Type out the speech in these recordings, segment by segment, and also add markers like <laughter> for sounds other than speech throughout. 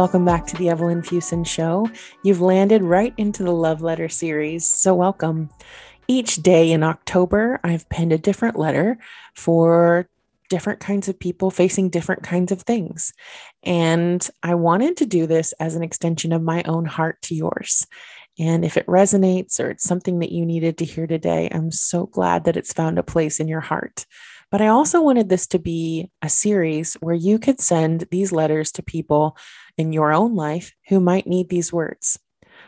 welcome back to the Evelyn Fuson Show. You've landed right into the love letter series, so welcome. Each day in October, I've penned a different letter for different kinds of people facing different kinds of things. And I wanted to do this as an extension of my own heart to yours. And if it resonates or it's something that you needed to hear today, I'm so glad that it's found a place in your heart. But I also wanted this to be a series where you could send these letters to people in your own life who might need these words.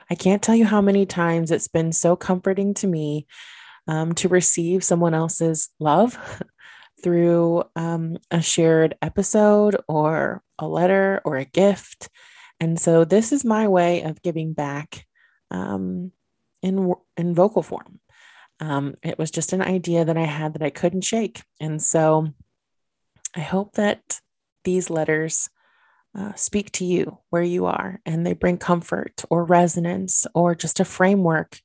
I can't tell you how many times it's been so comforting to me um, to receive someone else's love <laughs> through um, a shared episode or a letter or a gift. And so this is my way of giving back um, in, in vocal form. Um, it was just an idea that I had that I couldn't shake. And so I hope that these letters uh, speak to you where you are and they bring comfort or resonance or just a framework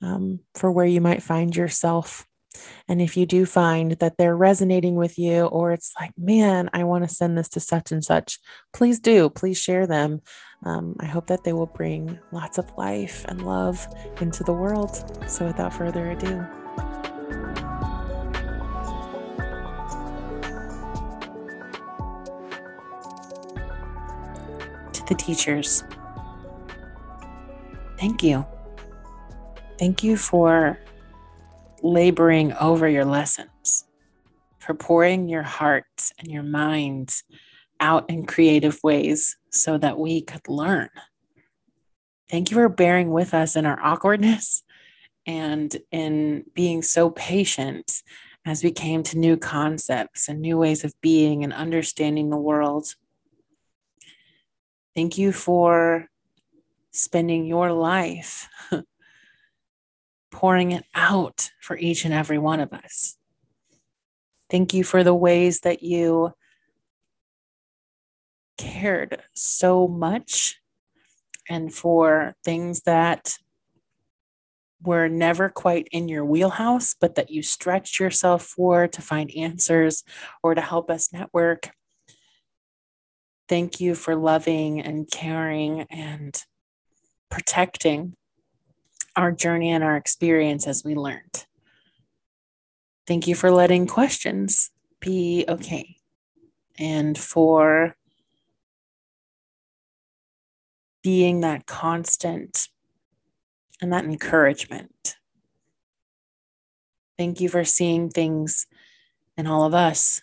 um, for where you might find yourself. And if you do find that they're resonating with you, or it's like, man, I want to send this to such and such, please do. Please share them. Um, I hope that they will bring lots of life and love into the world. So, without further ado, to the teachers, thank you. Thank you for laboring over your lessons, for pouring your heart and your mind out in creative ways so that we could learn. Thank you for bearing with us in our awkwardness and in being so patient as we came to new concepts and new ways of being and understanding the world. Thank you for spending your life <laughs> pouring it out for each and every one of us. Thank you for the ways that you cared so much and for things that were never quite in your wheelhouse, but that you stretched yourself for to find answers or to help us network. Thank you for loving and caring and protecting our journey and our experience as we learned. Thank you for letting questions be okay and for being that constant and that encouragement. Thank you for seeing things in all of us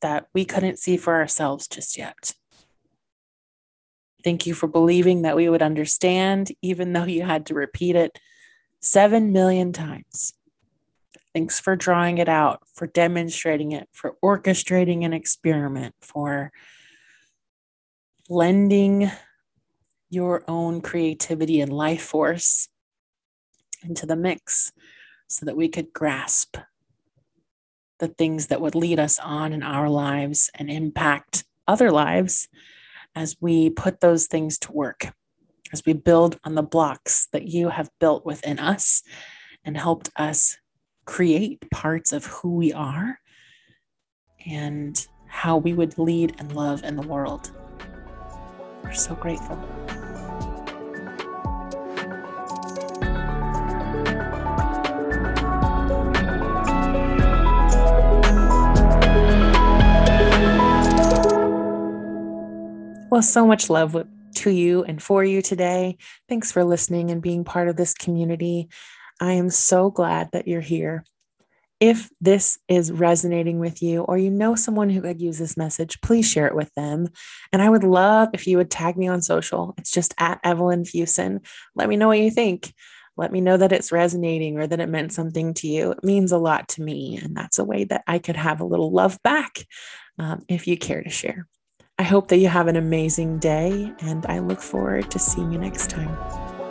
that we couldn't see for ourselves just yet. Thank you for believing that we would understand, even though you had to repeat it seven million times. Thanks for drawing it out, for demonstrating it, for orchestrating an experiment, for lending your own creativity and life force into the mix so that we could grasp the things that would lead us on in our lives and impact other lives as we put those things to work, as we build on the blocks that you have built within us and helped us create parts of who we are and how we would lead and love in the world. We're so grateful. Well, so much love to you and for you today. Thanks for listening and being part of this community. I am so glad that you're here. If this is resonating with you, or you know someone who could use this message, please share it with them. And I would love if you would tag me on social. It's just at Evelyn Fuson. Let me know what you think. Let me know that it's resonating or that it meant something to you. It means a lot to me. And that's a way that I could have a little love back um, if you care to share. I hope that you have an amazing day, and I look forward to seeing you next time.